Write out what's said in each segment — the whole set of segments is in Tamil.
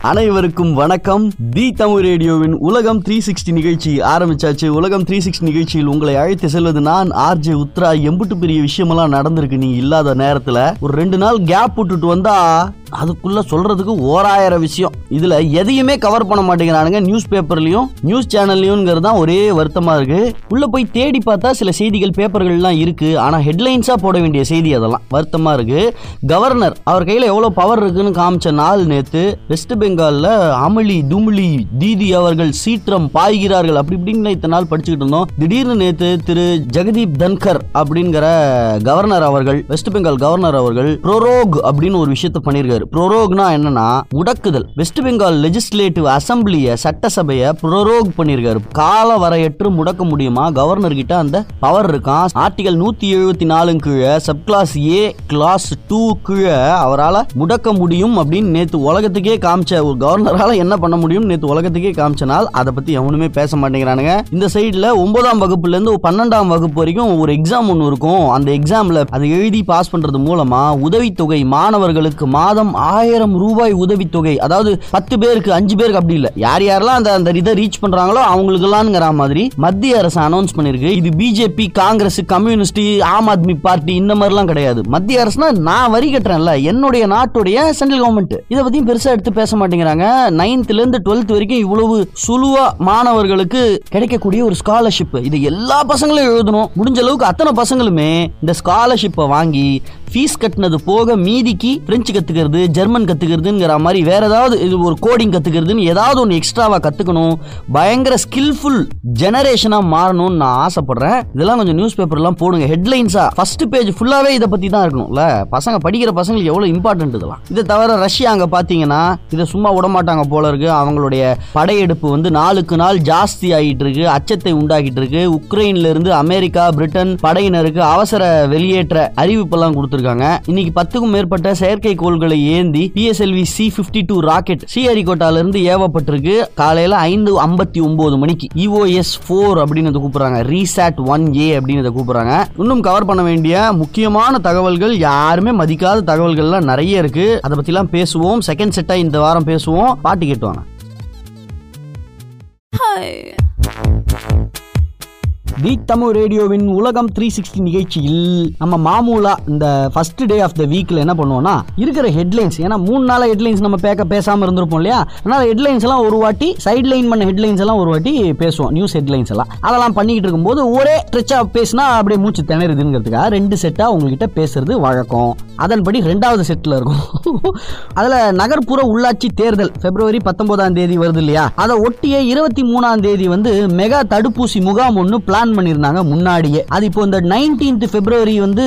அனைவருக்கும் வணக்கம். தி தமிழ் ரேடியோவின் உலகம் த்ரீ சிக்ஸ்டி நிகழ்ச்சி ஆரம்பிச்சாச்சு. உலகம் த்ரீ சிக்ஸ்டி நிகழ்ச்சியில் உங்களை அழைத்து செல்வது நான் ஆர்ஜே உத்ரா எம்புட்டு பெரிய விஷயமெல்லாம் நடந்திருக்கு நீ இல்லாத நேரத்தில். ஒரு ரெண்டு நாள் கேப் விட்டுட்டு வந்தா அதுக்குள்ள சொல்றதுக்கு ஓராயிரம் விஷயம். இதுல எதையுமே கவர் பண்ண மாட்டேங்கிறானுங்க நியூஸ் பேப்பர்லயும் நியூஸ் சேனல்லையும்ங்கிறது தான் ஒரே வருத்தமா இருக்கு. உள்ள போய் தேடி பார்த்தா சில செய்திகள் பேப்பர்கள்லாம் இருக்கு. ஆனா ஹெட்லைன்ஸா போட வேண்டிய செய்தி அதெல்லாம். வருத்தமா இருக்கு. கவர்னர் அவர் கையில எவ்வளவு பவர் இருக்குன்னு காமிச்ச நாள் நேத்து வெஸ்ட் பெங்கால்ல அமளி துமிளி தீதி அவர்கள் சீற்றம் பாய்கிறார்கள். அப்படி இப்படின்னு இத்தனை நாள் படிச்சுக்கிட்டு இருந்தோம். திடீர்னு நேத்து திரு ஜெகதீப் தன்கர் அப்படிங்கிற கவர்னர் அவர்கள் வெஸ்ட் பெங்கால் கவர்னர் அவர்கள் ப்ரோரோக் அப்படின்னு ஒரு விஷயத்த பண்ணியிருக்காரு. ப்ரோரோக்னா என்னன்னா முடக்குதல். வெஸ்ட் பெங்கால் லெஜிஸ்லேட்டிவ் அசம்பிளிய சட்டசபையை ப்ரோரோக் பண்ணியிருக்காரு கால வரையற்று முடக்க முடியுமா? கவர்னர் கிட்ட அந்த பவர் இருக்கான் ஆர்டிகல் நூத்தி எழுபத்தி நாலு கீழே sub class A class two கீழே அவரால் முடக்க முடியும் அப்படின்னு நேத்து உலகத்துக்கே காமிச்ச ஒரு கவர்னரால என்ன பண்ண முடியும்? நேத்து உலகத்துக்கே காமிச்சனால் அதை பத்தி எவனுமே பேச மாட்டேங்கிறானுங்க. இந்த சைடுல ஒன்பதாம் வகுப்புல இருந்து பன்னெண்டாம் வகுப்பு வரைக்கும் ஒரு எக்ஸாம் ஒன்று இருக்கும். அந்த எக்ஸாம்ல அதை எழுதி பாஸ் பண்றது மூலமா உதவித்தொகை மாணவர்களுக்கு மாதம் ஆயிரம் ரூபாய் உதவித்தொகை. அதாவது பத்து பேருக்கு அஞ்சு பேருக்கு அப்படி இல்ல. யார் யாரெல்லாம் அந்த அந்த இதை ரீச் பண்றாங்களோ அவங்களுக்கெல்லாம்ங்கிற மாதிரி மத்திய அரசு அனௌன்ஸ் பண்ணிருக்கு இது BJP Congress communist Aam Aadmi party இந்த மாதிரிலாம் கிடையாது. மத்திய அரசுனா நான் வரி கட்டுறேன்ல. என்னுடைய நாட்டுடைய சென்ட்ரல் கவர்மெண்ட் இதை பத்தியும் பெருசா எடுத்து பேச மாட்டேங்கிறாங்க. நைன்த்ல இருந்து டுவெல்த் வரைக்கும் இவ்வளவு சுலுவா மாணவர்களுக்கு கிடைக்கக்கூடிய ஒரு ஸ்காலர்ஷிப் இது எல்லா பசங்களும் எழுதணும். முடிஞ்ச அளவுக்கு அத்தனை பசங்களுமே இந்த ஸ்காலர்ஷிப்பை வாங்கி ஃபீஸ் கட்டினது போக மீதிக்கு பிரெஞ்சு கத்துக்கிறது ஜெர்மன் கற்றுக்கிறதுங்கிற மாதிரி வேற ஏதாவது இது ஒரு கோடிங் கற்றுக்கிறதுன்னு ஏதாவது ஒன்று எக்ஸ்ட்ராவாக கற்றுக்கணும் பயங்கர ஸ்கில்ஃபுல் ஜெனரேஷனாக மாறணும்னு நான் ஆசைப்பட்றேன். இதெல்லாம் கொஞ்சம் நியூஸ் பேப்பர்லாம் போடுங்க. ஹெட்லைன்ஸாக ஃபர்ஸ்ட் பேஜ் ஃபுல்லாகவே இதை பற்றி தான் இருக்கணும்ல. பசங்க படிக்கிற பசங்களுக்கு எவ்வளோ இம்பார்ட்டன்ட் இதெல்லாம். இதை தவிர ரஷ்யா அங்கே பார்த்தீங்கன்னா இதை சும்மா விடமாட்டாங்க போல இருக்கு. அவங்களுடைய படையெடுப்பு வந்து நாளுக்கு நாள் ஜாஸ்தி ஆகிட்டு இருக்கு. அச்சத்தை உண்டாக்கிட்டு இருக்கு. உக்ரைன்ல இருந்து அமெரிக்கா பிரிட்டன் படையினருக்கு அவசர வெளியேற்ற அறிவிப்பெல்லாம் கொடுத்துருக்காங்க. இன்னைக்கு பத்துக்கும் மேற்பட்ட செயற்கை கோள்களை ஏந்தி PSLV C fifty two rocket ஸ்ரீஹரிகோட்டால இருந்து ஏவப்பட்டிருக்கு. காலையில ஐந்து ஐம்பத்தி ஒன்பது மணிக்கு. இஓஎஸ் ஃபோர் அப்படின்னு இதை கூப்பிடுறாங்க. ரீசாட் ஒன் ஏ அப்படின்னு இதை கூப்பிடுறாங்க. இன்னும் கவர் பண்ண வேண்டிய முக்கியமான தகவல்கள் யாருமே மதிக்காத தகவல்கள்லாம் நிறைய இருக்கு. அதை பத்திலாம் பேசுவோம். செகண்ட் செட்டா இந்த வாரம் பேசுவோம். பாட்டு கேட்டுவாங்க தி தமிழ் ரேடியோவின் உலகம் த்ரீ சிக்ஸ்டி நிகழ்ச்சியில் நம்ம மாமூலா இந்த ஃபர்ஸ்ட் டே ஆஃப் த வீக்ல என்ன பண்ணுவோம்னா இருக்கிற ஹெட்லைன்ஸ் ஏன்னா மூணு நாள் ஹெட்லைன்ஸ் நம்ம பேக்க பேசாம இருந்திருப்போம் இல்லையா? அதனால ஹெட்லைன்ஸ் எல்லாம் ஒரு வாட்டி சைட் லைன் பண்ண ஹெட்லைன்ஸ் எல்லாம் ஒரு வாட்டி பேசுவோம் நியூஸ் ஹெட்லைன்ஸ் எல்லாம். அதெல்லாம் பண்ணிக்கிட்டு இருக்கும்போது ஒரே ஸ்ட்ரெச்சா பேசினா அப்படியே மூச்சு திணறுதுங்கிறதுக்காக ரெண்டு செட்டா உங்ககிட்ட பேசுறது வழக்கம். அதன்படி ரெண்டாவது செட்ல இருக்கும். அதுல நகர்ப்புற உள்ளாட்சி தேர்தல் பிப்ரவரி பத்தொன்பதாம் தேதி வருது இல்லையா? அதை ஒட்டிய இருபத்தி மூணாம் தேதி வந்து மெகா தடுப்பூசி முகாம் ஒன்று பிளான் பண்ணியிருந்தாங்க முன்னாடியே. அது இப்போ இந்த நைன்டீன்த் பிப்ரவரி வந்து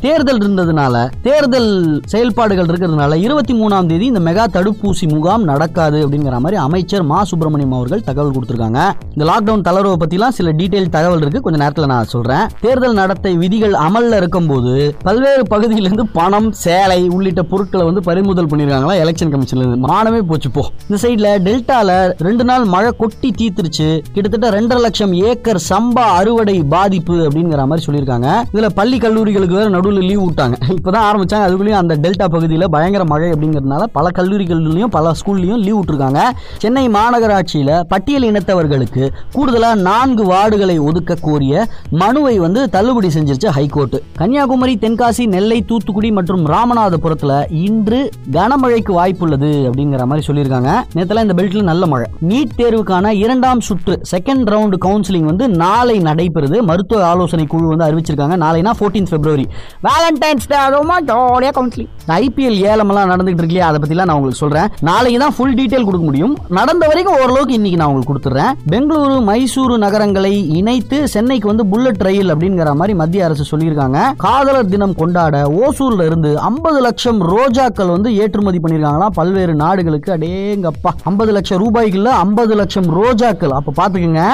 தேர்தல் இருந்ததுனால தேர்தல் செயல்பாடுகள் இருக்கிறதுனால இருபத்தி மூணாம் தேதி இந்த மெகா தடுப்பூசி முகாம் நடக்காது அப்படிங்கிற மாதிரி அமைச்சர் மா சுப்பிரமணியம் அவர்கள் தகவல் கொடுத்திருக்காங்க. இந்த லாக்டவுன் தளர்வை பத்திலாம் சில டீடைல் தகவல் இருக்கு. கொஞ்ச நேரத்தில் நான் சொல்றேன். தேர்தல் நடத்தை விதிகள் அமல்ல இருக்கும்போது பல்வேறு பகுதியிலிருந்து பணம் சேலை உள்ளிட்ட பொருட்களை வந்து பறிமுதல் பண்ணிருக்காங்களா? எலெக்ஷன் கமிஷன்ல இருந்து. மானமே போச்சு போ. இந்த சைடுல டெல்டால ரெண்டு நாள் மழை கொட்டி தீத்துருச்சு. கிட்டத்தட்ட ரெண்டரை லட்சம் ஏக்கர் சம்பா அறுவடை பாதிப்பு அப்படிங்கிற மாதிரி சொல்லியிருக்காங்க. இதுல பள்ளி கல்லூரிகளுக்கு வேற நடுவில் லீவ் விட்டாங்க. இப்பதான் ஆரம்பிச்சாங்க. அதுக்குள்ளேயும் அந்த டெல்டா பகுதியில் பயங்கர மழை அப்படிங்கிறதுனால பல கல்லூரிகள்லையும் பல ஸ்கூல்லையும் லீவ் விட்டுருக்காங்க. சென்னை மாநகராட்சியில பட்டியல் இனத்தவர்களுக்கு கூடுதலா நான்கு வார்டுகளை ஒதுக்க கோரிய மனுவை வந்து தள்ளுபடி செஞ்சிருச்சு ஹைகோர்ட் கன்னியாகுமரி தென்காசி நெல்லை தூத்துக்குடி மற்றும் ராமநாதபுரத்துல இன்று கனமழைக்கு வாய்ப்புள்ளது அப்படிங்கிற மாதிரி சொல்லியிருக்காங்க. நேத்துல இந்த பெல்ட்ல நல்ல மழை. நீட் தேர்வுக்கான இரண்டாம் சுற்று செகண்ட் ரவுண்ட் கவுன்சிலிங் வந்து நாளை நாளை நடைபெறுது. மருத்துவ ஆலோசனை குழு வந்து அறிவிச்சிருக்காங்க. நாளைனா 14 பிப்ரவரி வேலண்டைன்ஸ் டே அதுவுமா ஜாலியாக கவுன்சிலிங் ஐபிஎல் ஏலமெல்லாம் நடந்துகிட்டு இருக்கு அதை பற்றிலாம் நான் உங்களுக்கு சொல்கிறேன் நாளைக்கு தான் ஃபுல் டீட்டெயில் கொடுக்க முடியும். நடந்த வரைக்கும் ஓரளவுக்கு இன்னைக்கு நான் உங்களுக்கு கொடுத்துட்றேன். பெங்களூரு மைசூரு நகரங்களை இணைத்து சென்னைக்கு வந்து புல்லட் ரயில் அப்படிங்கிற மாதிரி மத்திய அரசு சொல்லியிருக்காங்க. காதலர் தினம் கொண்டாட ஓசூர்ல இருந்து ஐம்பது லட்சம் ரோஜாக்கள் வந்து ஏற்றுமதி பண்ணியிருக்காங்களாம். பல்வேறு நாடுகளுக்கு அடேங்கப்பா. ஐம்பது லட்சம் ரூபாய்க்குள்ள ஐம்பது லட்சம் ரோஜாக்கள். அப்போ பாத்துக்கோங்க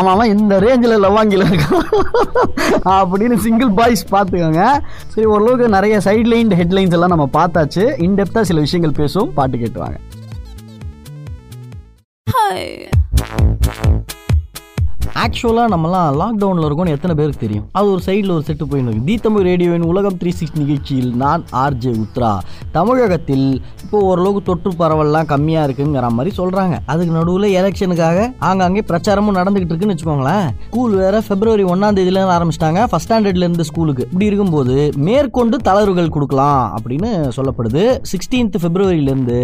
அவன் இந்த ரேஞ்சில் லவாங்கில இருக்கான். அப்படின்னு சிங்கிள் பாய்ஸ் பார்த்துக்கோங்க. சரி ஓரளவுக்கு நிறைய சைட்லைன் ஹெட்லைன்ஸ் எல்லாம் நம்ம பார்த்தாச்சு. இன்டெப்த்தாக சில விஷயங்கள் பேசுவோம் பாட்டு கேட்டுவாங்க. ஆக்சுவலாக நம்மலாம் லாக்டவுனில் இருக்கோம்னு எத்தனை பேருக்கு தெரியும்? அது ஒரு சைடில் ஒரு செட்டு போயின்னு இருக்கு தி தமிழ் ரேடியோவின் உலகம் த்ரீ சிக்ஸ் நிகழ்ச்சியில் நான் ஆர்ஜே உத்ரா. தமிழகத்தில் இப்போ ஓரளவுக்கு தொற்று பரவல்லாம் கம்மியாக இருக்குங்கிற மாதிரி சொல்கிறாங்க அதுக்கு நடுவில் எலெக்ஷனுக்காக ஆங்காங்கே பிரச்சாரமும் நடந்துகிட்டு இருக்குன்னு வச்சுக்கோங்களேன். ஸ்கூல் வேற பிப்ரவரி ஒன்றாம் தேதியிலேருந்து ஆரம்பிச்சிட்டாங்க. ஃபஸ்ட் ஸ்டாண்டர்ட்லேருந்து ஸ்கூலுக்கு இப்படி இருக்கும்போது மேற்கொண்டு தளர்வுகள் கொடுக்கலாம் அப்படின்னு சொல்லப்படுது. சிக்ஸ்டீன்த் பிப்ரவரியிலேருந்து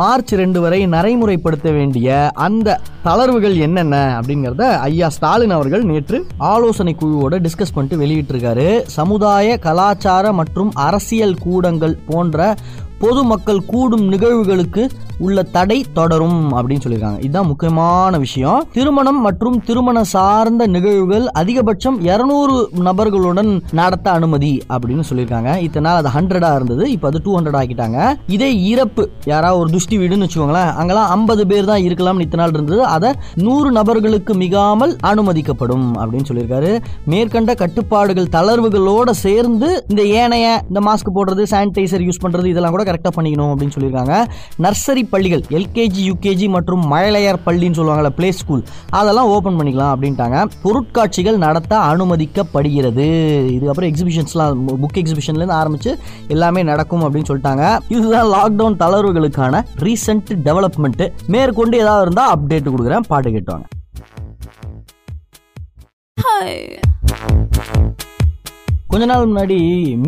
மார்ச் ரெண்டு வரை நடைமுறைப்படுத்த வேண்டிய அந்த தளர்வுகள் என்னென்ன அப்படிங்கிறத ஐயா ஸ்டாலின் அவர்கள் நேற்று ஆலோசனை குழுவோட டிஸ்கஸ் பண்ணிட்டு வெளியிட்டிருக்காரு. சமுதாய கலாச்சார மற்றும் அரசியல் கூடங்கள் போன்ற பொதுமக்கள் கூடும் நிகழ்வுகளுக்கு உள்ள தடை தொடரும் அப்படின்னு சொல்லியிருக்காங்க. இதுதான் முக்கியமான விஷயம். திருமணம் மற்றும் திருமண சார்ந்த நிகழ்வுகள் அதிகபட்சம் இருநூறு நபர்களுடன் நடத்த அனுமதி அப்படின்னு சொல்லியிருக்காங்க. இத்தனை நாள் அது ஹண்ட்ரடா இருந்தது. இப்போ அது டூ ஹண்ட்ரட் ஆக்கிட்டாங்க. இதே இறப்பு யாராவது ஒரு துஷ்டி வீடுன்னு வச்சுக்கோங்களேன் அங்கெல்லாம் ஐம்பது பேர் தான் இருக்கலாம்னு இத்தனை நாள் இருந்தது. அதை நூறு நபர்களுக்கு மிகாமல் அனுமதிக்கப்படும் அப்படின்னு சொல்லியிருக்காரு. மேற்கண்ட கட்டுப்பாடுகள் தளர்வுகளோட சேர்ந்து இந்த ஏனைய இந்த மாஸ்க் போடுறது சானிடைசர் யூஸ் பண்றது இதெல்லாம் கூட கரெக்டாக பண்ணிக்கணும் அப்படின்னு சொல்லியிருக்காங்க. நர்சரி பள்ளிகள் எல்கேஜி யூகேஜி மற்றும் மழலையர் பள்ளின்னு சொல்லுவாங்கல்ல பிளே ஸ்கூல் அதெல்லாம் ஓப்பன் பண்ணிக்கலாம் அப்படின்ட்டாங்க. பொருட்காட்சிகள் நடத்த அனுமதிக்கப்படுகிறது. இதுக்கப்புறம் எக்ஸிபிஷன்ஸ்லாம் புக் எக்ஸிபிஷன்லேருந்து ஆரம்பிச்சு எல்லாமே நடக்கும் அப்படின்னு சொல்லிட்டாங்க. இதுதான் லாக்டவுன் தளர்வுகளுக்கான ரீசெண்ட் டெவலப்மெண்ட்டு மேற்கொண்டு ஏதாவது இருந்தால் அப்டேட் கொடுக்குறேன். பாட்டு கேட்டுவாங்க. கொஞ்ச நாள் முன்னாடி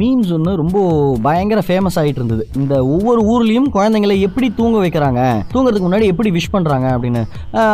மீம்ஸ் ஒன்று ரொம்ப பயங்கர ஃபேமஸ் ஆகிட்டு இருந்தது. இந்த ஒவ்வொரு ஊர்லேயும் குழந்தைங்களை எப்படி தூங்க வைக்கிறாங்க தூங்குறதுக்கு முன்னாடி எப்படி விஷ் பண்ணுறாங்க அப்படின்னு.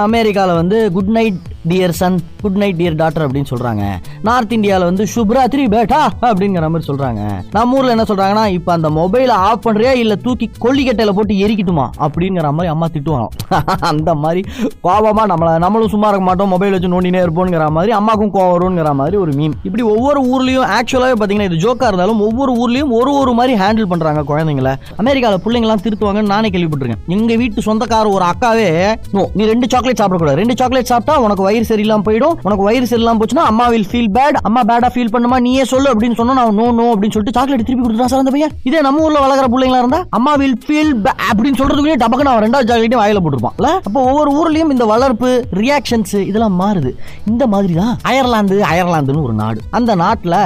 அமெரிக்காவில் வந்து good night dear son good night dear doctor அப்படின்னு சொல்கிறாங்க நார்த் இந்தியாவில் வந்து சுப்ராத்ரி பேட்டா அப்படிங்கிற மாதிரி சொல்கிறாங்க நம்ம ஊரில் என்ன சொல்கிறாங்கன்னா இப்போ அந்த மொபைலை ஆஃப் பண்ணுறியா இல்லை தூக்கி கொல்லிக்கட்டையில் போட்டு எரிக்கட்டுமா? அப்படிங்கிற மாதிரி அம்மா திட்டுவாங்க அந்த மாதிரி கோபமாக நம்மளை நம்மளும் சும்மா இருக்க மாட்டோம் மொபைல் வச்சு நோண்டினே இருப்போங்கிற மாதிரி அம்மாக்கும் கோவம் வருங்கிற மாதிரி ஒரு மீம் இப்படி ஒவ்வொரு ஊர்லேயும் ஆக்சுவலாகவே பார்த்தீங்கன்னா இது ஜோக்காக இருந்தாலும் ஒவ்வொரு ஊர்லேயும் ஒரு ஒரு மாதிரி ஹேண்டில் பண்ணுறாங்க குழந்தைங்கள. அமெரிக்காவில் பிள்ளைங்களாம் திருத்துவாங்கன்னு நானே கேள்விப்பட்டிருக்கேன். எங்கள் வீட்டு சொந்தக்கார ஒரு அக்காவே நோ நீ ரெண்டு சாக்லேட் சாப்பிடக்கூடாது. ரெண்டு சாக்லேட் சாப்பிட்டா உனக்கு வயிறு சரியில்லாம போயிடும். உனக்கு வயிறு சரியில்லாம போச்சுன்னா அம்மா வில் ஃபீல் பேட் அம்மா பேடா ஃபீல் பண்ணுமா? நீயே சொல்லு அப்படின்னு சொன்னா நான் நோ நோ அப்படின்னு சொல்லிட்டு சாக்லேட் திருப்பி கொடுத்துட்டா சார் அந்த பையன் இதே நம்ம ஊர்ல வளர்க்குற பிள்ளைங்களா இருந்தால் அம்மா வில் ஃபீல் அப்படின்னு சொல்றதுக்குள்ளே டபக்குன்னு அவன் ரெண்டாவது சாக்லேட்டையும் வாயில போட்டுருப்பான்ல அப்போ ஒவ்வொரு ஊர்லேயும் இந்த வளர்ப்பு ரியாக்ஷன்ஸ் இதெல்லாம் மாறுது. இந்த மாதிரி தான் அயர்லாந்து அயர்லாந்துன்னு ஒரு நாடு. அந்த நாட்டில் நாட்டுல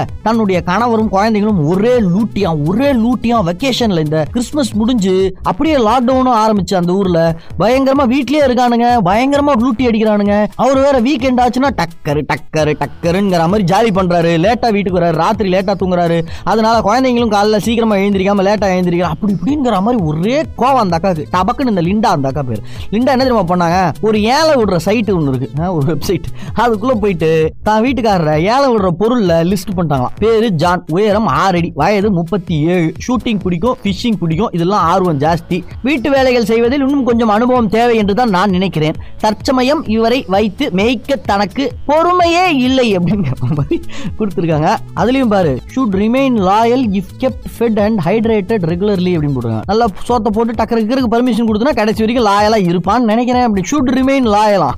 அவனுடைய கணவரும் குழந்தைகளும் ஒரே லூட்டியா ஒரே லூட்டியா வெக்கேஷன்ல இந்த கிறிஸ்மஸ் முடிஞ்சு அப்படியே லாக்டவுனும் ஆரம்பிச்சு அந்த ஊர்ல. பயங்கரமா வீட்லயே இருக்கானுங்க பயங்கரமா லூட்டி அடிக்கிறானுங்க. அவர் வேற வீக்கெண்ட் ஆச்சுன்னா டக்கரு டக்கரு டக்கருங்கிற மாதிரி ஜாலி பண்றாரு. லேட்டா வீட்டுக்கு வராரு ராத்திரி லேட்டா தூங்குறாரு. அதனால குழந்தைங்களும் காலைல சீக்கிரமா எழுந்திரிக்காம லேட்டா எழுந்திரிக்கா அப்படி இப்படிங்கிற மாதிரி ஒரே கோவம் அந்த அக்காக்கு. டபக்குன்னு இந்த லிண்டா அந்த அக்கா பேர். லிண்டா என்ன தெரியுமா பண்ணாங்க? ஒரு ஏழை விடுற சைட் ஒன்று இருக்கு. ஆ, ஒரு வெப்சைட் அதுக்குள்ள போயிட்டு தான் வீட்டுக்காரரை ஏழை விடுற பொருள்ல லிஸ்ட் பண்ணிட்டாங்களாம். பேரு ஜான். உயரம் ஆறு அடி. வயது முப்பத்தி ஏழு. ஷூட்டிங் பிடிக்கும் ஃபிஷிங் பிடிக்கும். இதெல்லாம் ஆர்வம் ஜாஸ்தி. வீட்டு வேலைகள் செய்வதில் இன்னும் கொஞ்சம் அனுபவம் தேவை என்று தான் நான் நினைக்கிறேன். தற்சமயம் இவரை வைத்து மேய்க்க தனக்கு பொறுமையே இல்லை அப்படிங்கிற மாதிரி கொடுத்துருக்காங்க. அதுலயும் பாரு should remain loyal if kept fed and hydrated regularly அப்படின்னு போடுறாங்க நல்லா சோத்தை போட்டு டக்கருக்கு பர்மிஷன் கொடுத்தனா கடைசி வரைக்கும் லாயலா இருப்பான்னு நினைக்கிறேன். அப்படி ஷுட் ரிமைன் லாயலா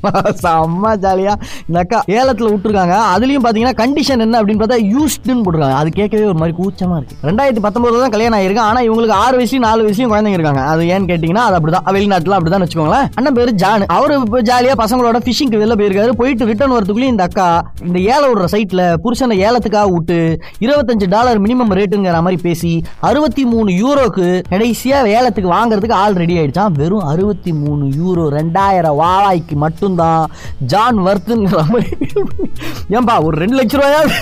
செம்ம ஜாலியா இந்த அக்கா ஏலத்துல விட்டுருக்காங்க. அதுலயும் பாத்தீங்கன்னா கண்டிஷன் என்ன? அப்படின்னு பார்த்தா யூஸ்டுன்னு போட்டுருக்காங்க அது கேட்கவே ஒரு மாதிரி கூச்சமாக இருக்குது ரெண்டாயிரத்தி பத்தொன்பதுல தான் கல்யாணம் ஆயிருக்கு ஆனால் இவங்களுக்கு ஆறு வயசு நாலு வயசு குழந்தைங்க இருக்காங்க. அது ஏன்னு கேட்டிங்கன்னா அது அப்படிதான். வெளிநாட்டுல அப்படிதான் வச்சுக்கோங்களேன். அண்ணன் பேர் ஜான். அவர் இப்போ ஜாலியாக பசங்களோட ஃபிஷிங்க்கு வெளில போயிருக்காரு. போயிட்டு ரிட்டர்ன் வரதுக்குள்ளேயும் இந்த அக்கா இந்த ஏழை விடுற சைட்டில் புருஷனை ஏலத்துக்காக விட்டு இருபத்தஞ்சு டாலர் மினிமம் ரேட்டுங்கிற மாதிரி பேசி அறுபத்தி மூணு யூரோக்கு கடைசியாக ஏலத்துக்கு வாங்குறதுக்கு ஆள் ரெடி ஆயிடுச்சான் வெறும் அறுபத்தி மூணு யூரோ ரெண்டாயிரம் வாழாய்க்கு மட்டும்தான் ஜான் வர்த்துங்கிற மாதிரி. ஏன்பா ஒரு ரெண்டு லட்ச ரூபாயாவது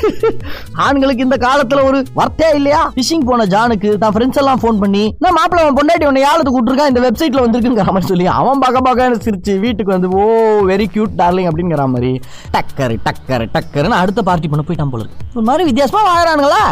ஆண்களுக்கு இந்த காலத்துல ஒரு வர்த்தே இல்லையா? பிஷிங் போன ஜானுக்கு தான் ஃப்ரெண்ட்ஸ் எல்லாம் ஃபோன் பண்ணி நான் மாப்பிள்ள அவன் பொண்டாட்டி உன்னை ஏலத்துக்கு விட்டுருக்கான் இந்த வெப்சைட்ல வந்திருக்குங்கிற மாதிரி சொல்லி அவன் பார்க்க பார்க்க சிரிச்சு வீட்டுக்கு வந்து ஓ வெரி கியூட் டார்லிங் அப்படிங்கிற மாதிரி டக்கர் டக்கர் டக்கர்னு அடுத்த பார்ட்டி பண்ண போயிட்டான் போல இருக்கு. ஒரு மாதிரி வித்தியாசமா வாழறானுங்களா?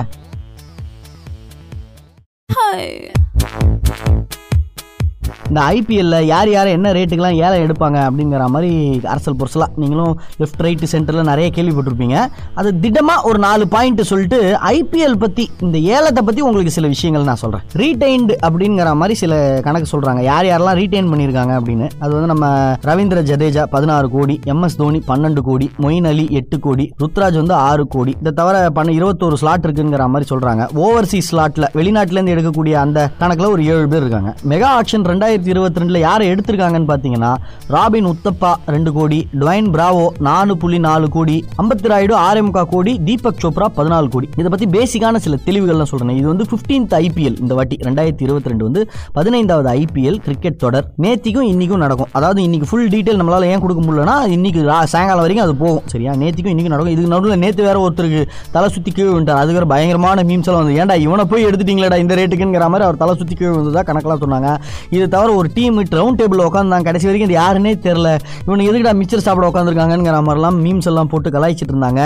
இந்த ஐபிஎல்ல யார் யார் என்ன ரேட்டுக்கெல்லாம் ஏலம் எடுப்பாங்க அப்படிங்கிற மாதிரி அரசல் பொருசலா நீங்களும் லெஃப்ட் ரைட்டு சென்டரில் நிறைய கேள்விப்பட்டிருப்பீங்க. அது திடமாக ஒரு நாலு பாயிண்ட் சொல்லிட்டு ஐபிஎல் பற்றி இந்த ஏலத்தை பற்றி உங்களுக்கு சில விஷயங்கள் நான் சொல்கிறேன் ரீடைன்டு அப்படிங்கிற மாதிரி சில கணக்கு சொல்கிறாங்க யார் யாரெல்லாம் ரீடைன் பண்ணியிருக்காங்க அப்படின்னு. அது வந்து நம்ம ரவீந்திர ஜடேஜா பதினாறு கோடி எம்எஸ் தோனி பன்னெண்டு கோடி மொயின் அலி எட்டு கோடி ருத்ராஜ் வந்து ஆறு கோடி. இதை தவிர பண்ண இருபத்தோரு ஸ்லாட் இருக்குங்கிற மாதிரி சொல்கிறாங்க ஓவர்சீஸ் ஸ்லாட்டில் வெளிநாட்டிலேருந்து எடுக்கக்கூடிய அந்த கணக்கில் ஒரு ஏழு பேர் இருக்காங்க. மெகா ஆக்ஷன் ரெண்டாயிரத்தி ரெண்டாயிரத்தி இருபத்தி ரெண்டில் யாரை எடுத்திருக்காங்கன்னு பார்த்தீங்கன்னா ராபின் உத்தப்பா ரெண்டு கோடி டுவைன் பிராவோ நாலு புள்ளி நாலு கோடி அம்பத்தி ராயுடு ஆர்எம்கா கோடி தீபக் சோப்ரா பதினாலு கோடி. இதை பத்தி பேசிக்கான சில தெளிவுகள்லாம் சொல்கிறேன் இது வந்து 15th ஐபிஎல் இந்த வாட்டி ரெண்டாயிரத்தி இருபத்தி ரெண்டு வந்து பதினைந்தாவது ஐபிஎல் கிரிக்கெட் தொடர். நேத்திக்கும் இன்னைக்கும் நடக்கும். அதாவது இன்னைக்கு ஃபுல் டீட்டெயில் நம்மளால ஏன் கொடுக்க முடியலன்னா இன்னைக்கு சாயங்காலம் வரைக்கும் அது போகும். சரியா? நேத்திக்கும் இன்னைக்கும் நடக்கும். இதுக்கு நடுவில் நேத்து வேற ஒருத்தருக்கு தலை சுத்தி கீழே விட்டார் அதுக்கு பயங்கரமான மீம்ஸ் எல்லாம் வந்து ஏன்டா இவனை போய் எடுத்துட்டீங்களேடா இந்த ரேட்டுக்குங்கிற மாதிரி அவர் தலை சுற்றி கீழே வந்ததா கணக்கெல்லாம் சொன்னாங்க. இது தவிர எல்லாரும் ஒரு டீம் ரவுண்ட் டேபிள் உட்காந்தாங்க கடைசி வரைக்கும் இது யாருன்னே தெரில இவனுக்கு எதுக்குடா மிச்சர் சாப்பிட உட்காந்துருக்காங்கிற மாதிரிலாம் மீம்ஸ் எல்லாம் போட்டு கலாய்ச்சிட்டு இருந்தாங்க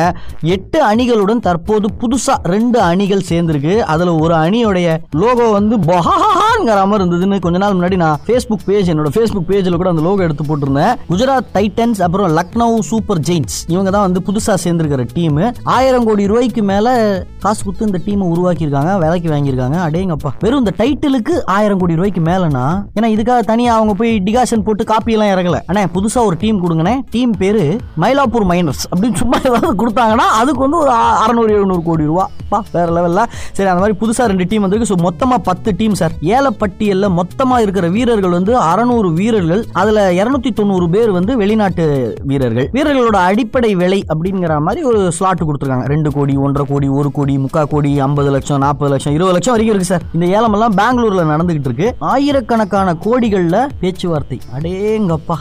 எட்டு அணிகளுடன் தற்போது புதுசாக ரெண்டு அணிகள் சேர்ந்துருக்கு. அதில் ஒரு அணியோடைய லோகோ வந்து பொஹாங்கிற மாதிரி இருந்ததுன்னு கொஞ்ச நாள் முன்னாடி நான் ஃபேஸ்புக் பேஜ் என்னோட ஃபேஸ்புக் பேஜில் கூட அந்த லோகோ எடுத்து போட்டிருந்தேன். குஜராத் டைட்டன்ஸ் அப்புறம் லக்னோ சூப்பர் ஜெயின்ஸ் இவங்க தான் வந்து புதுசாக சேர்ந்துருக்கிற டீம் ஆயிரம் கோடி ரூபாய்க்கு மேலே காசு கொடுத்து இந்த டீமை உருவாக்கியிருக்காங்க விலைக்கு வாங்கியிருக்காங்க. அடேங்கப்பா. வெறும் இந்த டைட்டிலுக்கு ஆயிரம் கோடி ரூபாய்க்கு மேலேனா ஏன்னா இதுக்காக தனியா அவங்க போய் டிகாஷன் போட்டு காப்பி எல்லாம் இறக்கல அண்ணே புதுசா ஒரு டீம் கொடுங்கண்ணே. டீம் பேரு மயிலாப்பூர் மைனர்ஸ் அப்படின்னு சும்மா ஏதாவது கொடுத்தாங்கன்னா அதுக்கு வந்து ஒரு அறநூறு எழுநூறு கோடி ரூபா. பா வேற லெவல்ல சரி அந்த மாதிரி புதுசா ரெண்டு டீம் வந்திருக்கு. ஸோ மொத்தமா பத்து டீம் சார் ஏலப்பட்டியல்ல மொத்தமா இருக்கிற வீரர்கள் வந்து அறநூறு வீரர்கள் அதுல இருநூத்தி தொண்ணூறு பேர் வந்து வெளிநாட்டு வீரர்கள். வீரர்களோட அடிப்படை விலை அப்படிங்கிற மாதிரி ஒரு ஸ்லாட் கொடுத்துருக்காங்க. ரெண்டு கோடி ஒன்றரை கோடி ஒரு கோடி முக்கா கோடி ஐம்பது லட்சம் நாற்பது லட்சம் இருபது லட்சம் வரைக்கும் இருக்கு சார் இந்த ஏலம் எல்லாம் பெங்களூர்ல நடந்துகிட்டு இருக்கு. ஆயிரக்கணக்கான கோடிகளில் பேச்சுவார்த்தை. அடேங்கப்பா.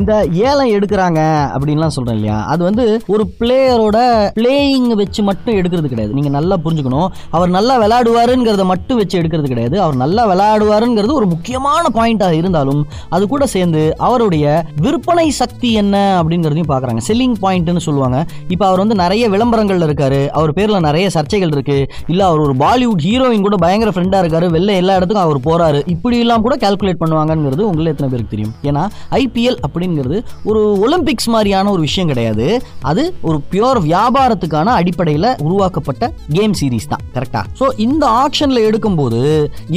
இந்த ஏலம் எடுக்கிறாங்க அப்படின்லாம் சொல்கிறேன் இல்லையா? அது வந்து ஒரு பிளேயரோட பிளேயிங் வச்சு மட்டும் எடுக்கிறது கிடையாது. நீங்கள் நல்லா புரிஞ்சுக்கணும். அவர் நல்லா விளையாடுவாருங்கிறத மட்டும் வச்சு எடுக்கிறது கிடையாது. அவர் நல்லா விளையாடுவாருங்கிறது ஒரு முக்கியமான பாயிண்டாக இருந்தாலும் அது கூட சேர்ந்து அவருடைய விற்பனை சக்தி என்ன அப்படிங்கிறதையும் பார்க்குறாங்க. செல்லிங் பாயிண்ட்னு சொல்லுவாங்க. இப்போ அவர் வந்து நிறைய விளம்பரங்களில் இருக்கார். அவர் பேரில் நிறைய சர்ச்சைகள் இருக்குது இல்லை அவர் ஒரு பாலிவுட் ஹீரோயின் கூட பயங்கர ஃப்ரெண்டாக இருக்கார். வெளில எல்லா இடத்துக்கும் அவர் போகிறாரு இப்படி எல்லாம் கூட கால்குலேட் பண்ணுவாங்கங்கிறது உங்களை எத்தனை பேருக்கு தெரியும்? ஏன்னா ஐபிஎல் அப்படி அப்படிங்கிறது ஒரு ஒலிம்பிக்ஸ் மாதிரியான ஒரு விஷயம் கிடையாது. அது ஒரு பியோர் வியாபாரத்துக்கான அடிப்படையில் உருவாக்கப்பட்ட கேம் சீரீஸ் தான் கரெக்டா ஸோ இந்த ஆக்ஷன்ல எடுக்கும்போது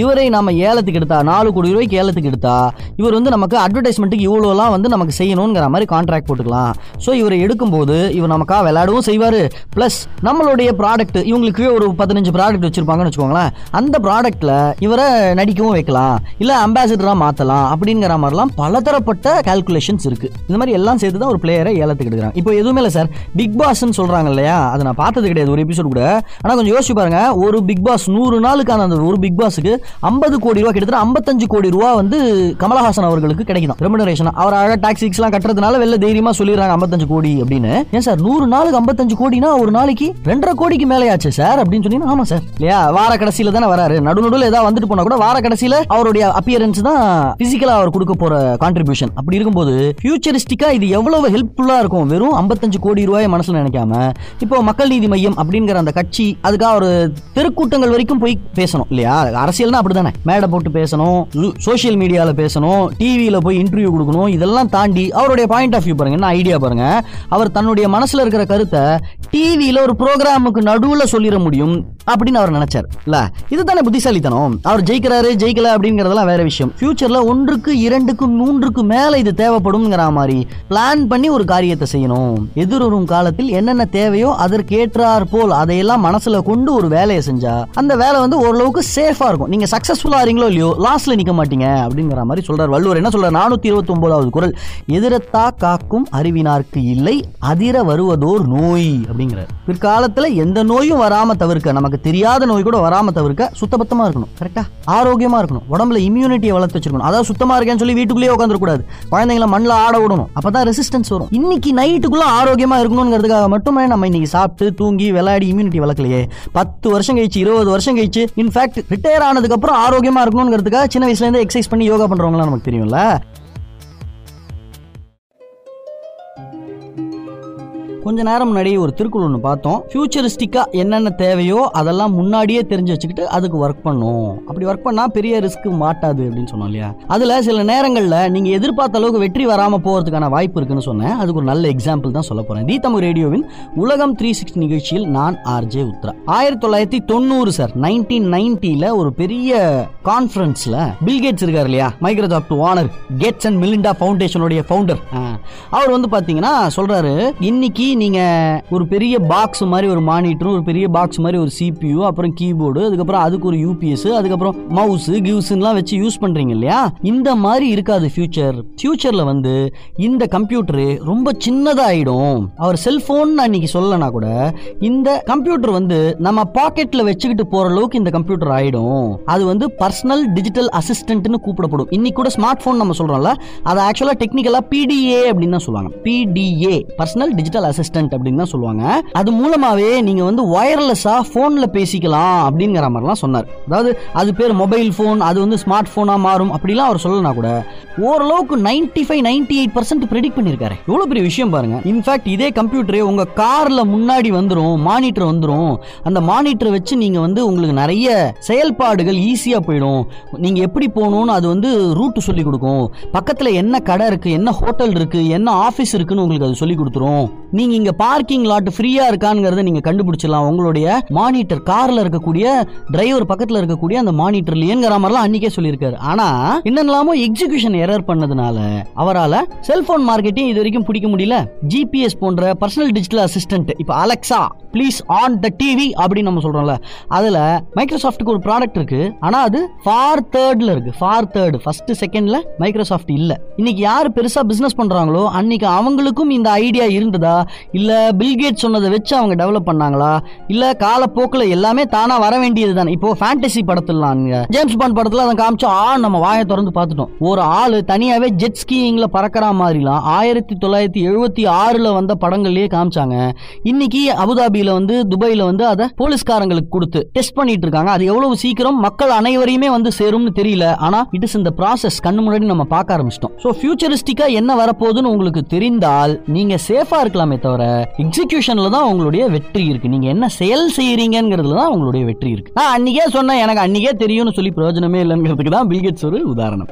இவரை நம்ம ஏலத்துக்கு எடுத்தா நாலு கோடி ரூபாய்க்கு ஏலத்துக்கு எடுத்தா இவர் வந்து நமக்கு அட்வர்டைஸ்மெண்ட்டுக்கு இவ்வளோலாம் வந்து நமக்கு செய்யணுங்கிற மாதிரி கான்ட்ராக்ட் போட்டுக்கலாம். ஸோ இவரை எடுக்கும்போது இவர் நமக்காக விளையாடவும் செய்வார். ப்ளஸ் நம்மளுடைய ப்ராடக்ட் இவங்களுக்கு ஒரு பதினஞ்சு ப்ராடக்ட் வச்சுருப்பாங்கன்னு வச்சுக்கோங்களேன். அந்த ப்ராடக்ட்ல இவரை நடிக்கவும் வைக்கலாம். இல்லை அம்பாசிடராக மாற்றலாம் அப்படிங்கிற மாதிரிலாம் பலதரப்பட்ட கால்குலேஷன் கால்குலேஷன்ஸ் இருக்குது இந்த மாதிரி எல்லாம் சேர்த்து தான் ஒரு பிளேயரை ஏலத்துக்கு எடுக்கிறாங்க. இப்போ எதுவுமே இல்லை சார் பிக் பாஸ்ன்னு சொல்கிறாங்க இல்லையா? அதை நான் பார்த்தது கிடையாது ஒரு எபிசோட் கூட. ஆனால் கொஞ்சம் யோசிச்சு பாருங்க. ஒரு பிக் பாஸ் நூறு நாளுக்கான அந்த ஒரு பிக் பாஸுக்கு ஐம்பது கோடி ரூபா கிட்டத்தட்ட ஐம்பத்தஞ்சு கோடி ரூபா வந்து கமலஹாசன் அவர்களுக்கு கிடைக்கும் ரெமுனரேஷன் அவர் அழகாக டாக்ஸிக்ஸ்லாம் கட்டுறதுனால வெளில தைரியமாக சொல்லிடுறாங்க ஐம்பத்தஞ்சு கோடி அப்படின்னு. ஏன் சார் நூறு நாளுக்கு ஐம்பத்தஞ்சு கோடினா ஒரு நாளைக்கு ரெண்டரை கோடிக்கு மேலேயாச்சு சார் அப்படின்னு சொன்னீங்கன்னா ஆமாம் சார் இல்லையா? வார கடைசியில் தானே வராரு. நடு நடுவில் ஏதாவது வந்துட்டு போனால் கூட வார கடைசியில் அவருடைய அப்பியரன்ஸ் தான் ஃபிசிக்கலாக அவர் கொடுக்க போகிற கான்ட்ரிபியூஷன் அப்படி இருக்கும்போது ஃபியூச்சரிஸ்டிக்கா இது எவ்வளவு ஹெல்ப்ஃபுல்லா இருக்கும்? வெறும் ஐம்பத்தஞ்சு கோடி ரூபாய் மனசுல நினைக்காம இப்போ மக்கள் நீதி மையம் அப்படிங்கிற அந்த கட்சி அதுக்காக ஒரு தெருக்கூட்டங்கள் வரைக்கும் போய் பேசணும் இல்லையா? அரசியல்னா அப்படிதானே மேடை போட்டு பேசணும் சோஷியல் மீடியால பேசணும் டிவியில் போய் இன்டர்வியூ கொடுக்கணும் இதெல்லாம் தாண்டி அவருடைய பாயிண்ட் ஆஃப் வியூ பாருங்க என்ன ஐடியா பாருங்க? அவர் தன்னுடைய மனசுல இருக்கிற கருத்தை டிவியில ஒரு ப்ரோக்ராமுக்கு நடுவுல சொல்லிட முடியும் அப்படின்னு அவர் நினைச்சார் இல்ல? இதுதானே புத்திசாலித்தனம். அவர் ஜெயிக்கிறாரு ஜெயிக்கல அப்படிங்கறதெல்லாம் வேற விஷயம். ஃபியூச்சர்ல ஒன்றுக்கு இரண்டுக்கு மூன்றுக்கு மேல இது தேவைப்படும் தேவைப்படும்ங்கிற மாதிரி பிளான் பண்ணி ஒரு காரியத்தை செய்யணும். எதிர்வரும் காலத்தில் என்னென்ன தேவையோ அதற்கேற்றார் போல் அதையெல்லாம் மனசுல கொண்டு ஒரு வேலையை செஞ்சா அந்த வேலை வந்து ஓரளவுக்கு சேஃபா இருக்கும். நீங்க சக்சஸ்ஃபுல்லா இருங்களோ இல்லையோ லாஸ்ட்ல நிக்க மாட்டீங்க அப்படிங்கிற மாதிரி சொல்றாரு வள்ளுவர். என்ன சொல்றாரு? நானூத்தி இருபத்தி ஒன்பதாவது குரல். எதிரத்தா காக்கும் அறிவினார்க்கு இல்லை அதிர வருவதோர் நோய் அப்படிங்கிறார். பிற்காலத்துல எந்த நோயும் வராம தவிர்க்க நமக்கு தெரியாத நோய் கூட வராம தவிர்க்க சுத்தபத்தமா இருக்கணும். கரெக்டா ஆரோக்கியமா இருக்கணும். உடம்புல இம்யூனிட்டியை வளர்த்து வச்சிருக்கணும். அதாவது சுத்தமா இருக்கேன்னு சொல்லி வீட்டுக்குள்ளேயே உட்காந்துருக்கூடாது குழந்தைங்களை மண்ணில் ஆட விடணும். அப்பதான் ரெசிஸ்டன்ஸ் வரும். இன்னைக்கு நைட்டுக்குள்ள ஆரோக்கியமா இருக்கணுங்கிறதுக்காக மட்டுமே நம்ம இன்னைக்கு சாப்பிட்டு தூங்கி விளையாடி இம்யூனிட்டி வளர்க்கலையே. பத்து வருஷம் கழிச்சு இருபது வருஷம் கழிச்சு இன்ஃபேக்ட் ரிட்டையர் ஆனதுக்கு அப்புறம் ஆரோக்கியமா இருக்கணுங்கிறதுக்காக சின்ன வயசுல இருந்து எக்ஸசைஸ் பண்ணி யோகா பண்றவங்களாம் நமக்கு தெரியும்ல. கொஞ்ச நேரம் முன்னாடி ஒரு திருக்குறள் ஒன்று பார்த்தோம். ஃபியூச்சரிஸ்டிக்கா என்னென்ன தேவையோ அதெல்லாம் முன்னாடியே தெரிஞ்சு வச்சுக்கிட்டு அதுக்கு ஒர்க் பண்ணும். அப்படி ஒர்க் பண்ணா பெரிய ரிஸ்க் மாட்டாது அப்படின்னு சொன்னோம் இல்லையா? அதுல சில நேரங்களில் நீங்க எதிர்பார்த்த அளவுக்கு வெற்றி வராம போறதுக்கான வாய்ப்பு இருக்குன்னு சொன்னேன். அதுக்கு ஒரு நல்ல எக்ஸாம்பிள் தான் சொல்ல போறேன். தி தமிழ் ரேடியோவின் உலகம் த்ரீ சிக்ஸ்டி நிகழ்ச்சியில் நான் ஆர்ஜே உத்ரா. ஆயிரத்தி தொள்ளாயிரத்தி தொண்ணூறு சார். நைன்டீன் நைன்டில ஒரு பெரிய கான்ஃபரன்ஸ்ல பில்கேட்ஸ் இருக்கார் இல்லையா? Microsoft owner Gates and Melinda ஃபவுண்டேஷனுடைய founder அவர் வந்து பாத்தீங்கன்னா சொல்றாரு இன்னைக்கு நீங்க ஒரு பெரிய பாக்ஸ் மாதிரி ஒரு மானிட்டரும் ஒரு பெரிய பாக்ஸ் மாதிரி ஒரு சிபியூ அப்புறம் கீபோர்டு அதுக்கப்புறம் அதுக்கு ஒரு யூபிஎஸ் அதுக்கப்புறம் மவுஸ் கிவ்ஸ்லாம் வச்சு யூஸ் பண்றீங்க இல்லையா? இந்த மாதிரி இருக்காது ஃபியூச்சர் ஃபியூச்சரில் வந்து இந்த கம்ப்யூட்டரு ரொம்ப சின்னதாகிடும் அவர் செல்போன் அன்னைக்கு சொல்லனா கூட இந்த கம்ப்யூட்டர் வந்து நம்ம பாக்கெட்ல வச்சுக்கிட்டு போற அளவுக்கு இந்த கம்ப்யூட்டர் ஆயிடும். அது வந்து பர்சனல் டிஜிட்டல் அசிஸ்டன்ட்னு கூப்பிடப்படும். இன்னைக்கு கூட ஸ்மார்ட் ஃபோன் நம்ம சொல்றோம்ல அதை ஆக்சுவலா டெக்னிக்கலா பிடிஏ அப்படின்னு தான் சொல்லுவாங்க. பிடிஏ பர்சனல் டிஜிட்டல் அசிஸ்டன்ட் அப்படின்னு தான் சொல்லுவாங்க. அது மூலமாவே நீங்க வந்து ஒயர்லெஸ்ஸா போன்ல பேசிக்கலாம் அப்படிங்கிற மாதிரிலாம் சொன்னார். அதாவது அது பேர் மொபைல் ஃபோன் அது வந்து ஸ்மார்ட் போனா மாறும் அப்படிலாம் அவர் சொல்லலாம் கூட ஓரளவுக்கு ninety five ninety eight percent predict பண்ணியிருக்காரு எவ்வளோ பெரிய விஷயம் பாருங்க. இன்ஃபேக்ட் இதே கம்ப்யூட்டரே உங்க கார்ல முன்னாடி வந்துடும் மானிட்டர் வந்துடும் அந்த மானிட்டரை வச்சு நீங்க வந்து உங்களுக்கு நிறைய செயல்பாடுகள் ஈஸியா போயிடும். நீங்க எப்படி போகணும்னு அது வந்து ரூட் சொல்லி கொடுக்கும். பக்கத்துல என்ன கடை இருக்கு என்ன ஹோட்டல் இருக்கு என்ன ஆஃபீஸ் இருக்குன்னு உங்களுக்கு அது சொல்லி கொடுத்துரும். நீங்க இங்க பார்க்கிங் லாட் ஃப்ரீயா இருக்காங்கிறத நீங்க கண்டுபிடிச்சிடலாம். உங்களுடைய மானிட்டர் கார்ல இருக்கக்கூடிய டிரைவர் பக்கத்துல இருக்கக்கூடிய அந்த மானிட்டர்லயேங்கிற மாதிரிலாம் அன்னைக்கே சொல்லியிருக்காரு. ஆனா என்னென்னலாமோ எக்ஸிகியூஷன் எரர் பண்ணதுனால அவரால செல்போன் மார்க்கெட்டிங் இது வரைக்கும் பிடிக்க முடியல. ஜிபிஎஸ் போன்ற பர்சனல் டிஜிட்டல் அசிஸ்டன்ட் இப்போ Alexa please on the TV அப்படின்னு நம்ம சொல்றோம்ல அதுல மைக்ரோசாஃப்ட்டுக்கு ஒரு ப்ராடக்ட் இருக்கு. ஆனா அது ஃபார் தேர்ட்ல இருக்கு. ஃபார் தேர்ட் ஃபர்ஸ்ட் செகண்ட்ல மைக்ரோசாஃப்ட் இல்ல. இன்னைக்கு யார் பெருசா பிசினஸ் பண்றாங்களோ அன்னைக்கு அவங்களுக்கும் இந்த ஐடியா இருந்ததா? இல்லை பில்கேட் சொன்னதை வச்சு அவங்க டெவலப் பண்ணாங்களா? இல்லை காலப்போக்கில் எல்லாமே தானாக வர வேண்டியது தானே இப்போ ஃபேண்டசி படத்துலாம் ஜேம்ஸ் பாண்ட் படத்தில் அதை காமிச்சோம் ஆ நம்ம வாயை திறந்து பார்த்துட்டோம். ஒரு ஆள் தனியாகவே ஜெட் ஸ்கீயிங்கில் பறக்கிற மாதிரிலாம் ஆயிரத்தி தொள்ளாயிரத்தி எழுபத்தி ஆறில் வந்த படங்கள்லேயே காமிச்சாங்க. இன்னைக்கு அபுதாபியில் வந்து துபாயில் வந்து அதை போலீஸ்காரங்களுக்கு கொடுத்து டெஸ்ட் பண்ணிட்டு இருக்காங்க. அது எவ்வளவு சீக்கிரம் மக்கள் அனைவரையுமே வந்து சேரும்னு தெரியல. ஆனால் இட் இஸ் இந்த ப்ராசஸ் கண்ணு முன்னாடி நம்ம பார்க்க ஆரம்பிச்சிட்டோம். ஸோ ஃபியூச்சரிஸ்டிக்காக என்ன வரப்போகுதுன்னு உங்களுக்கு தெரிந்தால் நீங்கள் சேஃபாக இருக்கலாமே தவிர எக்ஸிகியூஷன்ல தான் உங்களுடைய வெற்றி இருக்கு. நீங்க என்ன செயல் செய்யறீங்கிறதுல தான் உங்களுடைய வெற்றி இருக்கு. நான் அன்னைக்கே சொன்னேன் எனக்கு அன்னைக்கே தெரியும்னு சொல்லி பிரயோஜனமே இல்லைங்கிறதுக்கு தான் பில்கேட்ஸ் ஒரு உதாரணம்.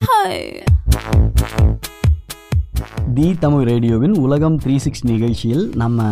Hi. தி தமிழ் ரேடியோவின் உலகம் த்ரீ சிக்ஸ் நிகழ்ச்சியில் நம்ம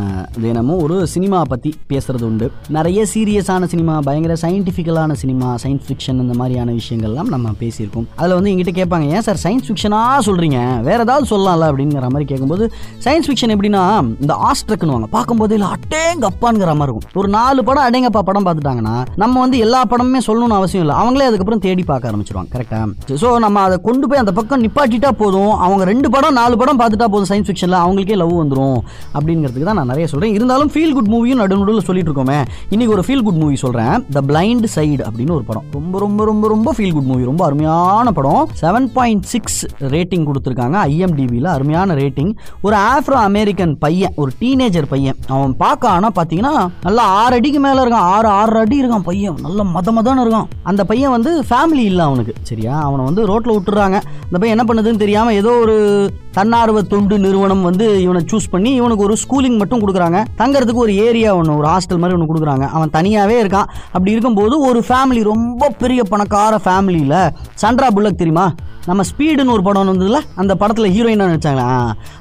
தினமும் ஒரு சினிமா பற்றி பேசுகிறது உண்டு. நிறைய சீரியஸான சினிமா பயங்கர சயின்டிஃபிக்கலான சினிமா சயின்ஸ் ஃபிக்ஷன் இந்த மாதிரியான விஷயங்கள்லாம் நம்ம பேசியிருக்கோம். அதில் வந்து எங்கிட்ட கேட்பாங்க ஏன் சார் சயின்ஸ் ஃபிக்ஷனாக சொல்கிறீங்க வேற ஏதாவது சொல்லலாம்ல? அப்படிங்கிற மாதிரி கேட்கும்போது சயின்ஸ் ஃபிக்ஷன் எப்படின்னா இந்த ஆஸ்ட்ரக்னுவாங்க. பார்க்கும்போது இல்லை அட்டேங்க அப்பாங்கிற மாதிரி இருக்கும். ஒரு நாலு படம் அடேங்கப்பா படம் பார்த்துட்டாங்கன்னா நம்ம வந்து எல்லா படமுமே சொல்லணும்னு அவசியம் இல்லை. அவங்களே அதுக்கப்புறம் தேடி பார்க்க ஆரம்பிச்சிருவாங்க கரெக்டாக ஸோ நம்ம அதை கொண்டு போய் அந்த பக்கம் நிப்பாட்டிட்டா போதும். அவங்க ரெண்டு படம் நாலு படம் பார்த்து பார்த்துட்டா போதும் சயின்ஸ் ஃபிக்ஷனில் அவங்களுக்கே லவ் வந்துடும் அப்படிங்கிறதுக்கு தான் நான் நிறைய சொல்கிறேன் இருந்தாலும் ஃபீல் குட் மூவியும் நடுநடுவில் சொல்லிட்டு இருக்கோமே. இன்னைக்கு ஒரு ஃபீல் குட் மூவி சொல்கிறேன் த பிளைண்ட் சைடு அப்படின்னு ஒரு படம். ரொம்ப ரொம்ப ரொம்ப ரொம்ப ஃபீல் குட் மூவி ரொம்ப அருமையான படம். செவன் பாயிண்ட் சிக்ஸ் ரேட்டிங் கொடுத்துருக்காங்க. ஐஎம்டிபியில் அருமையான ரேட்டிங் ஒரு ஆஃப்ரோ அமெரிக்கன் பையன் ஒரு டீனேஜர் பையன். அவன் பார்க்க ஆனால் பார்த்தீங்கன்னா நல்லா ஆறு அடிக்கு மேலே இருக்கான். ஆறு ஆறு அடி இருக்கான் பையன். நல்ல மத மதன்னு இருக்கான். அந்த பையன் வந்து ஃபேமிலி இல்லை அவனுக்கு சரியா? அவனை வந்து ரோட்டில் விட்டுறாங்க. அந்த பையன் என்ன பண்ணுதுன்னு தெரியாமல் ஏதோ ஒரு தன்னார் தன்னார்வ தொண்டு நிறுவனம் வந்து இவனை சூஸ் பண்ணி இவனுக்கு ஒரு ஸ்கூலிங் மட்டும் கொடுக்குறாங்க. தங்கறதுக்கு ஒரு ஏரியா ஒன்று ஒரு ஹாஸ்டல் மாதிரி ஒன்று கொடுக்குறாங்க. அவன் தனியாகவே இருக்கான். அப்படி இருக்கும்போது ஒரு ஃபேமிலி ரொம்ப பெரிய பணக்கார ஃபேமிலியில் சண்ட்ரா புல்லக் தெரியுமா? நம்ம ஸ்பீடுன்னு ஒரு படம் வந்ததுல அந்த படத்தில் ஹீரோயினாக நடிச்சாங்களா?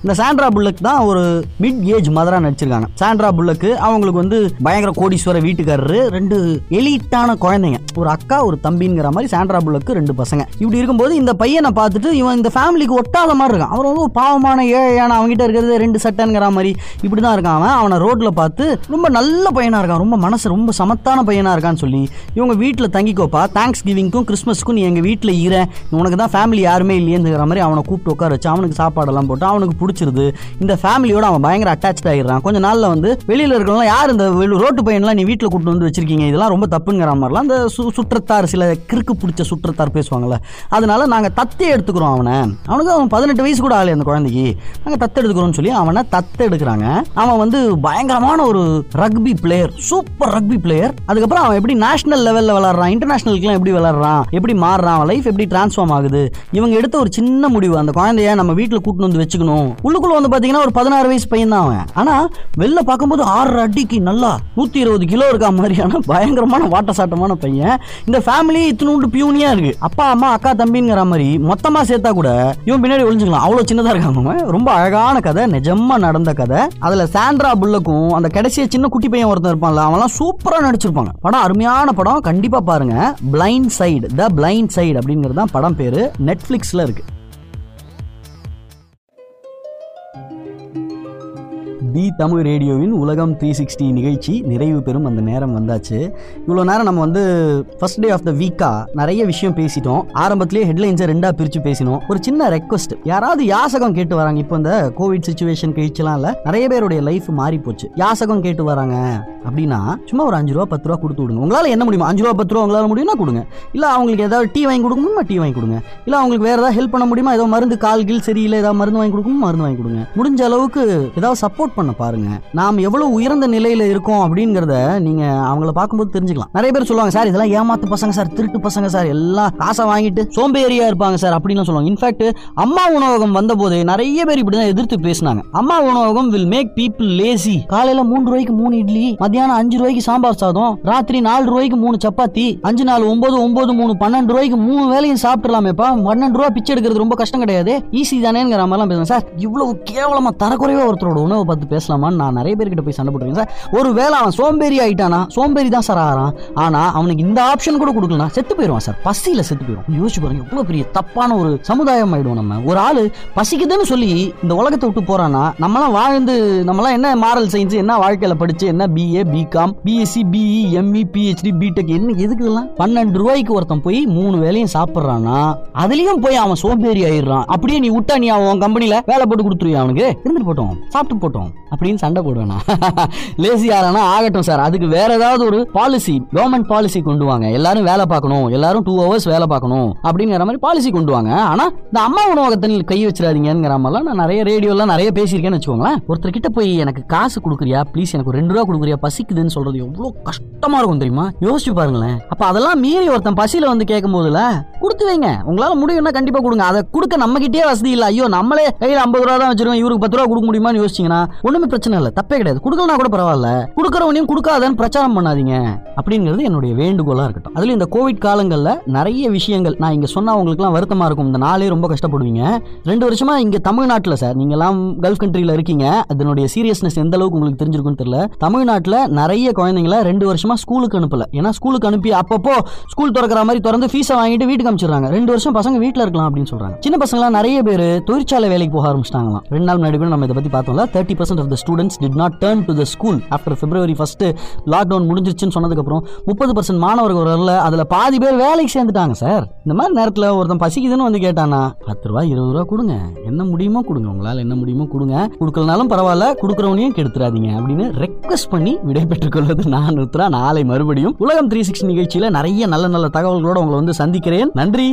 அந்த சாண்ட்ரா புல்லக் தான் ஒரு மிட் ஏஜ் மதராக நடிச்சிருக்காங்க. சாண்ட்ரா புல்லக்கு அவங்களுக்கு வந்து பயங்கர கோடீஸ்வர வீட்டுக்காரரு ரெண்டு எலிட்டான குழந்தைங்க. ஒரு அக்கா ஒரு தம்பிங்கிற மாதிரி சாண்ட்ரா புல்லக்கு ரெண்டு பசங்க. இப்படி இருக்கும்போது இந்த பையனை பார்த்துட்டு இவன் இந்த ஃபேமிலிக்கு ஒட்டாத மாதிரி இருக்கான். அவர் வந்து ஒரு பாவமான ஏழையான அவங்ககிட்ட இருக்கிறது ரெண்டு சட்டைங்கிற மாதிரி இப்படி தான் இருக்கான் அவன். அவனை ரோட்டில் பார்த்து ரொம்ப நல்ல பையனாக இருக்கான். ரொம்ப மனசு ரொம்ப சமத்தான பையனாக இருக்கான்னு சொல்லி இவங்க வீட்டில் தங்கிக்கோப்பா. தேங்க்ஸ் கிவிங்க்கும் கிறிஸ்மஸ்க்கும் நீ எங்கள் வீட்டில் ஈர உனக்கு தான் ஃபேமிலி யாருமே இல்லையேங்கிற மாதிரி அவனை கூப்பிட்டு உட்கார வச்சு அவனுக்கு சாப்பாடெல்லாம் போட்டு அவனுக்கு பிடிச்சிருது. இந்த ஃபேமிலியோட அவன் பயங்கர அட்டாச் ஆகிடுறான் கொஞ்ச நாளில் வந்து வெளியில் இருக்கிறவங்க யார் இந்த ரோட்டு பையன்லாம் நீ வீட்டில் கூப்பிட்டு வந்து வச்சிருக்கீங்க? இதெல்லாம் ரொம்ப தப்புங்கிற மாதிரிலாம் அந்த சு சுற்றத்தார் சில கிறுக்கு பிடிச்ச சுற்றத்தார் பேசுவாங்கல்ல. அதனால நாங்கள் தத்தே எடுத்துக்கிறோம் அவனை. அவனுக்கு அவன் பதினெட்டு வயசு கூட ஆகலை அந்த குழந்தைக்கு. நாங்கள் தத்து எடுத்துக்கிறோம்னு சொல்லி அவனை தத்து எடுக்கிறாங்க. அவன் வந்து பயங்கரமான ஒரு rugby player super rugby player அதுக்கப்புறம் அவன் எப்படி நேஷனல் லெவலில் விளாட்றான் இன்டர்நேஷனலுக்குலாம் எப்படி விளாட்றான் எப்படி மாறுறான் அவன் லைஃப் எப்படி டிரான்ஸ்ஃபார்ம் ஆகுது இவங்க எடுத்த ஒரு சின்ன முடிவு அந்த குழந்தைய நம்ம வீட்டில் கூட்டின்னு வந்து வச்சுக்கணும். உள்ளுக்குள்ள வந்து பார்த்தீங்கன்னா ஒரு பதினாறு வயசு பையன் தான் அவன். ஆனால் வெளில பார்க்கும்போது ஆறு அடிக்கு நல்லா நூற்றி இருபது கிலோ இருக்கா மாதிரியான பயங்கரமான வாட்ட சாட்டமான பையன். இந்த ஃபேமிலி இத்தினூண்டு பியூனியா இருக்கு. அப்பா அம்மா அக்கா தம்பிங்கிற மாதிரி மொத்தமா சேர்த்தா கூட இவன் பின்னாடி ஒளிஞ்சுக்கலாம். அவ்வளவு சின்னதா இருக்காங்க அவன். ரொம்ப அழகான கதை நிஜமா நடந்த கதை. அதுல சாண்ட்ரா புல்லக்கும் அந்த கடைசியா சின்ன குட்டி பையன் ஒருத்தன் இருப்பான்ல அவன்லாம் சூப்பரா நடிச்சிருப்பாங்க. படம் அருமையான படம். கண்டிப்பா பாருங்க. Blind side the blind side அப்படிங்கிறது தான் படம் பேரு. நெட்ஃப்ளிக்ஸில் இருக்கு. தி தமிழ் ரேடியோவின் உலகம் த்ரீ சிக்ஸ்டி நிகழ்ச்சி நிறைவு பெறும் அந்த நேரம் வந்தாச்சு. இவ்வளோ நேரம் நம்ம வந்து ஃபர்ஸ்ட் டே ஆஃப் த வீக்கா நிறைய விஷயம் பேசிட்டோம். ஆரம்பத்திலேயே ஹெட்லைன்ஸை ரெண்டாக பிரித்து பேசினோம். ஒரு சின்ன ரெக்வஸ்ட் யாராவது யாசகம் கேட்டு வராங்க. இப்போ இந்த கோவிட் சுச்சுவேஷன் கழிச்சலாம் இல்லை. நிறைய பேருடைய லைஃப் மாறி போச்சு. யாசகம் கேட்டு வராங்க அப்படின்னா சும்மா ஒரு அஞ்சு ரூபா பத்து ரூபா கொடுத்து விடுங்க. உங்களால் என்ன முடியுமா? அஞ்சு ரூபா பத்து ரூபா உங்களால் முடியும்னா கொடுங்க. இல்லை அவங்களுக்கு ஏதாவது டீ வாங்கி கொடுக்கணுமா டீ வாங்கி கொடுங்க. இல்லை அவங்களுக்கு வேறு ஏதாவது ஹெல்ப் பண்ண முடியுமா? ஏதோ மருந்து கால் கீழ் சரியில்லை ஏதாவது மருந்து வாங்கி கொடுக்கணும் மருந்து வாங்கி கொடுங்க. முடிஞ்ச அளவுக்கு ஏதாவது சப்போர்ட் பண்ண பாருங்க. நாம் எவ்வளவு உயர்ந்த நிலையில இருக்கோம் அப்படிங்கறத நீங்க அவங்கள பார்க்கும்போது தெரிஞ்சுக்கலாம். நிறைய பேர் சொல்லுவாங்க சார் இதெல்லாம் ஏமாத்து பசங்க சார் திருட்டு பசங்க சார் எல்லாம் காசை வாங்கிட்டு சோம்பேறியா இருப்பாங்க சார் அப்படின்னு சொல்லுவாங்க. இன்ஃபேக்ட் அம்மா உணவகம் வந்த போது நிறைய பேர் இப்படிதான் எதிர்த்து பேசினாங்க. அம்மா உணவகம் வில் மேக் பீப்புள் லேசி காலையில மூன்று ரூபாய்க்கு மூணு இட்லி மத்தியானம் அஞ்சு ரூபாய்க்கு சாம்பார் சாதம் ராத்திரி நாலு ரூபாய்க்கு மூணு சப்பாத்தி அஞ்சு நாலு ஒன்பது ஒன்பது மூணு பன்னெண்டு ரூபாய்க்கு மூணு வேலையும் சாப்பிடலாமேப்பா. பன்னெண்டு ரூபா பிச்சை எடுக்கிறது ரொம்ப கஷ்டம் கிடையாது. ஈஸி தானேங்கிற மாதிரிலாம் பேசுவேன் சார் இவ்வளவு கேவலமா தரக்குறைவா ஒருத்தரோட உணவை பார்த்து பேசலாமான்னு நான் நிறைய பேர்கிட்ட போய் சண்டை போட்டுருக்கேன் சார். ஒரு வேளை அவன் சோம்பேறி ஆயிட்டானா? சோம்பேறி தான் சார் ஆகிறான். ஆனால் அவனுக்கு இந்த ஆப்ஷன் கூட கொடுக்கலாம் செத்து போயிடுவான் சார். பசியில் செத்து போயிடும் யோசிச்சு பாருங்க எவ்வளோ பெரிய தப்பான ஒரு சமுதாயம் ஆயிடும் நம்ம. ஒரு ஆள் பசிக்குதுன்னு சொல்லி இந்த உலகத்தை விட்டு போகிறான்னா நம்மளாம் வாழ்ந்து நம்மளாம் என்ன மாரல் சயின்ஸ் என்ன வாழ்க்கையில் படிச்சு என்ன BA BCom BSc BE ME PhD BTech என்ன எதுக்குலாம் பன்னெண்டு ரூபாய்க்கு ஒருத்தன் போய் மூணு வேலையும் சாப்பிட்றானா அதுலயும் போய் அவன் சோம்பேறி ஆயிடுறான். அப்படியே நீ விட்டா நீ அவன் கம்பெனியில் வேலை போட்டு கொடுத்துருவியா அவனுக்கு? இருந்துட்டு போட்டோம் சாப்பிட்டு போட்டோம். அப்படின்னு சண்டை போடுவேனா? லேசி ஆறானா ஆகட்டும் சார் அதுக்கு வேற ஏதாவது ஒரு பாலிசி கவர்மெண்ட் பாலிசி கொண்டு வாங்க. எல்லாரும் வேலை பார்க்கணும். எல்லாரும் டூ ஹவர்ஸ் வேலை பார்க்கணும் அப்படிங்கிற மாதிரி பாலிசி கொண்டு வாங்க. ஆனா இந்த அம்மா உணவகத்தில் கை வச்சிடாதீங்கிற மாதிரிலாம் நான் நிறைய ரேடியோலாம் நிறைய பேசியிருக்கேன்னு வச்சுக்கோங்களேன். ஒருத்தர் கிட்ட போய் எனக்கு காசு கொடுக்குறியா? ப்ளீஸ் எனக்கு ரெண்டு ரூபா கொடுக்குறியா? பசிக்குதுன்னு சொல்றது எவ்வளோ கஷ்டமா இருக்கும் தெரியுமா? யோசிச்சு பாருங்களேன். அப்ப அதெல்லாம் மீறி ஒருத்தன் பசியில வந்து கேட்கும் போதுல கொடுத்து வைங்க. உங்களால முடியும்னா கண்டிப்பா கொடுங்க. அதை கொடுக்க நம்ம கிட்டே வசதி இல்ல. ஐயோ நம்மளே கையில் ஐம்பது ரூபா தான் வச்சிருக்கோம். இவருக்கு பத்து ரூபா கொடுக்க முடியுமான்னு யோசிச்சீங்கன்னா ஒண்ணுமே பிரச்சனை இல்லை. தப்பே கிடையாது. கொடுக்கலனா கூட பரவாயில்ல. கொடுக்கறவனையும் கொடுக்காதன்னு பிரச்சாரம் பண்ணாதீங்க. அப்படிங்கிறது என்னுடைய வேண்டுகோளா இருக்கட்டும். அதுல இந்த கோவிட் காலங்கள்ல நிறைய விஷயங்கள் நான் இங்க சொன்னா உங்களுக்குலாம் வருத்தமா இருக்கும். இந்த நாளே ரொம்ப கஷ்டப்படுவீங்க. ரெண்டு வருஷமா இங்க தமிழ்நாட்டுல சார் நீங்க எல்லாம் கல்ஃப் கண்ட்ரில இருக்கீங்க. அதனுடைய சீரியஸ்னஸ் எந்த அளவுக்கு உங்களுக்கு தெரிஞ்சிருக்கும்னு தெரியல. தமிழ்நாட்டுல நிறைய குழந்தைங்கள ரெண்டு வருஷமா ஸ்கூலுக்கு அனுப்பல. ஏன்னா ஸ்கூலுக்கு அனுப்பி அப்பப்போ ஸ்கூல் திறக்கிற மாதிரி திறந்து ஃபீஸை வாங்கிட்டு வீட்டுக்கு அனுப்பிச்சிடுறாங்க ரெண்டு வருஷம் பசங்க வீட்டில் இருக்கலாம் அப்படின்னு சொல்றாங்க. சின்ன பசங்களாம் நிறைய பேர் தொழிற்சாலை வேலைக்கு போக ஆரம்பிச்சிட்டாங்களாம். ரெண்டு நாள் முன்னாடி கூட நம்ம இதை பத்தி பார்த்தோம்ல thirty percent of the students did not turn to the school after February first lockdown முடிஞ்சிருச்சுன்னு சொன்னதுக்கப்புறம் முப்பது பர்சன்ட் மாணவர்கள் வரல அதில் பாதி பேர் வேலைக்கு சேர்ந்துட்டாங்க சார். இந்த மாதிரி நேரத்தில் ஒருத்தன் பசிக்குதுன்னு வந்து கேட்டானா பத்து ரூபா இருபது ரூபா கொடுங்க. என்ன முடியுமோ கொடுங்க. உங்களால் என்ன முடியுமோ கொடுங்க. கொடுக்கலனாலும் பரவாயில்ல கொடுக்குறவனையும் கெடுத்துறாதீங்க. அப்படின்னு ரெக்வஸ்ட் பண்ணி விடைபெற்றுக் கொள்வது நான் ருத்ரா நாளை மறுபடியும். உலகம் த்ரீ சிக்ஸ்டி நிகழ்ச்சியில் நிறைய நல்ல நல்ல தகவல்களோட உங்களை வந்து சந்திக்கிறேன். நன்றி.